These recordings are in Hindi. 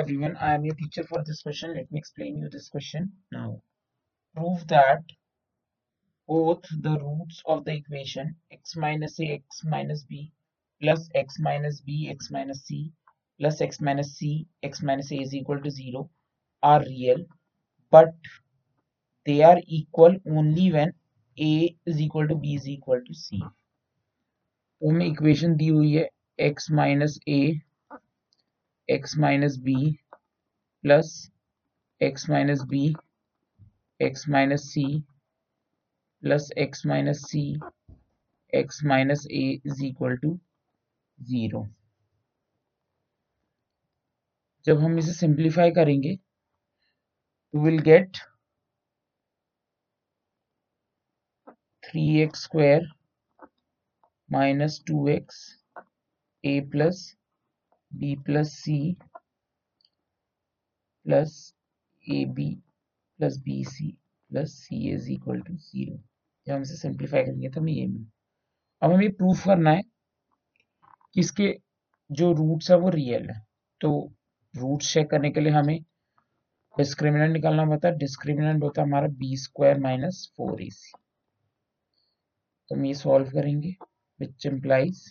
everyone, I am your teacher for this question. Let me explain you this question now. Prove that both the roots of the equation x minus a x minus b plus x minus b x minus c plus x minus c x minus a is equal to 0 are real but they are equal only when a is equal to b is equal to c. तो हमें इक्वेशन दी हुई है x minus A x minus b plus x minus b x minus c plus x minus c x minus a is equal to zero जब हम इसे सिंप्लीफाई करेंगे तो will get three x square minus two x a plus b plus c plus ab plus bc plus c is equal to zero जब हम इसे सिंप्लीफाई करेंगे तो हमें ये मिला अब हमें प्रूफ करना है कि इसके जो रूट्स है वो रियल है। तो रूट्स चेक करने के लिए हमें डिस्क्रिमिनेंट निकालना होता है। डिस्क्रिमिनेंट होता है हमारा b square minus four a c तो हम ये सॉल्व करेंगे विच इम्प्लाइज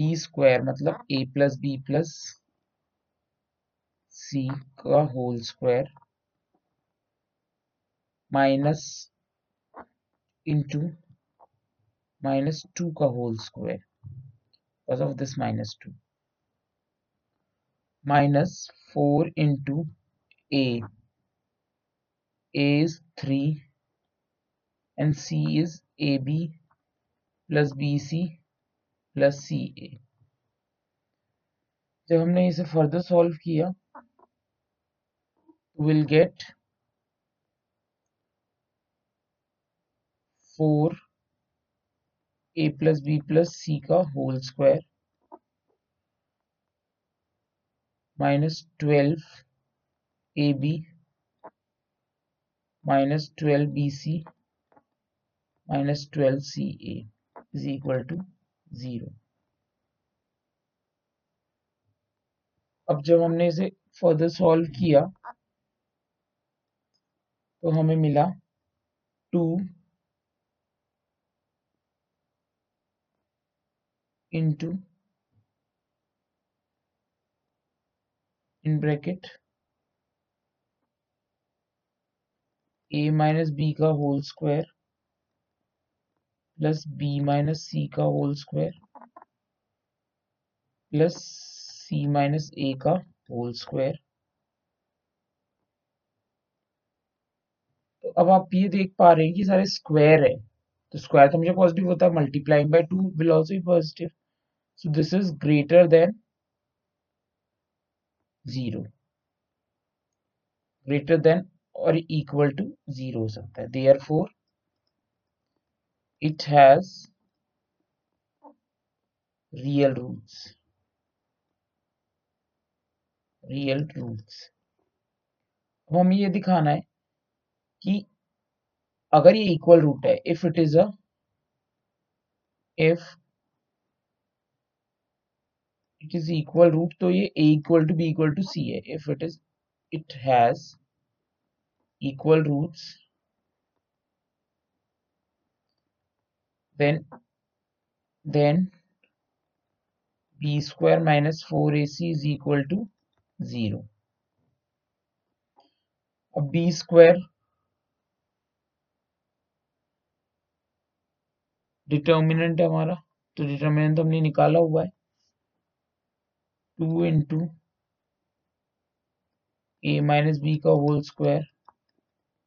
बी स्क्वायर मतलब a plus b plus c का whole square minus into minus two का whole square because of this minus two minus four into a a is 3 and c is ab plus bc plus c a जब हमने इसे फर्दर सॉल्व किया will get four a plus b plus c का whole square minus twelve a b minus twelve b c minus twelve c a is equal to zero. अब जब हमने इसे फर्दर सॉल्व किया तो हमें मिला two into in bracket a minus b का whole square plus b minus c का whole square plus c minus a का होल स्क्वायर तो अब आप ये देख पा रहे हैं कि सारे स्क्वायर है। तो स्क्वायर तो मुझे पॉजिटिव होता है multiplying by two will also be positive so this is greater than zero greater than और इक्वल टू ज़ीरो हो सकता है। Therefore it has real roots real roots अब हमें ये दिखाना है कि अगर ये इक्वल रूट है if it is a if it is equal root तो ये a equal to b equal to c है. If it is it has equal roots then then b square minus 4ac is equal to 0 अब b स्क्वायर डिटर्मिनेंट हमारा तो डिटर्मिनेंट तो हमने निकाला हुआ है। Two into a minus b का whole square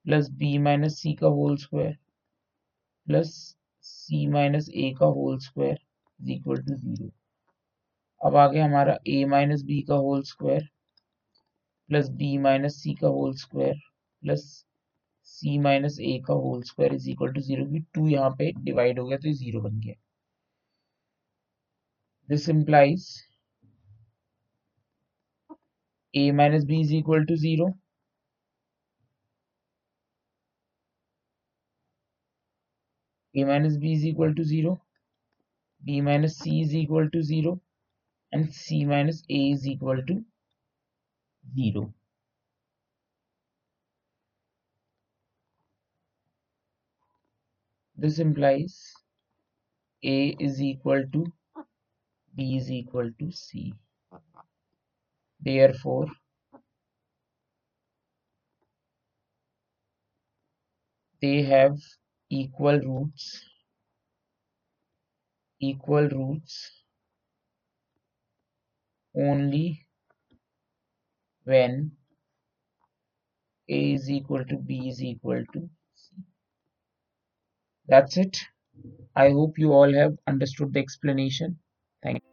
plus b minus c का whole square plus c minus a का whole square is equal to zero अब आगे हमारा ए माइनस बी का whole square plus b minus c का whole square plus c minus a का whole square is equal to zero two यहाँ पे डिवाइड हो गया तो ज़ीरो बन गया। This implies a minus b is equal to zero a minus b is equal to 0 b minus c is equal to 0 and c minus a is equal to 0. This implies A is equal to B is equal to C. Therefore, they have equal roots equal roots only when a is equal to b is equal to c. That's it. I hope you all have understood the explanation. Thank you.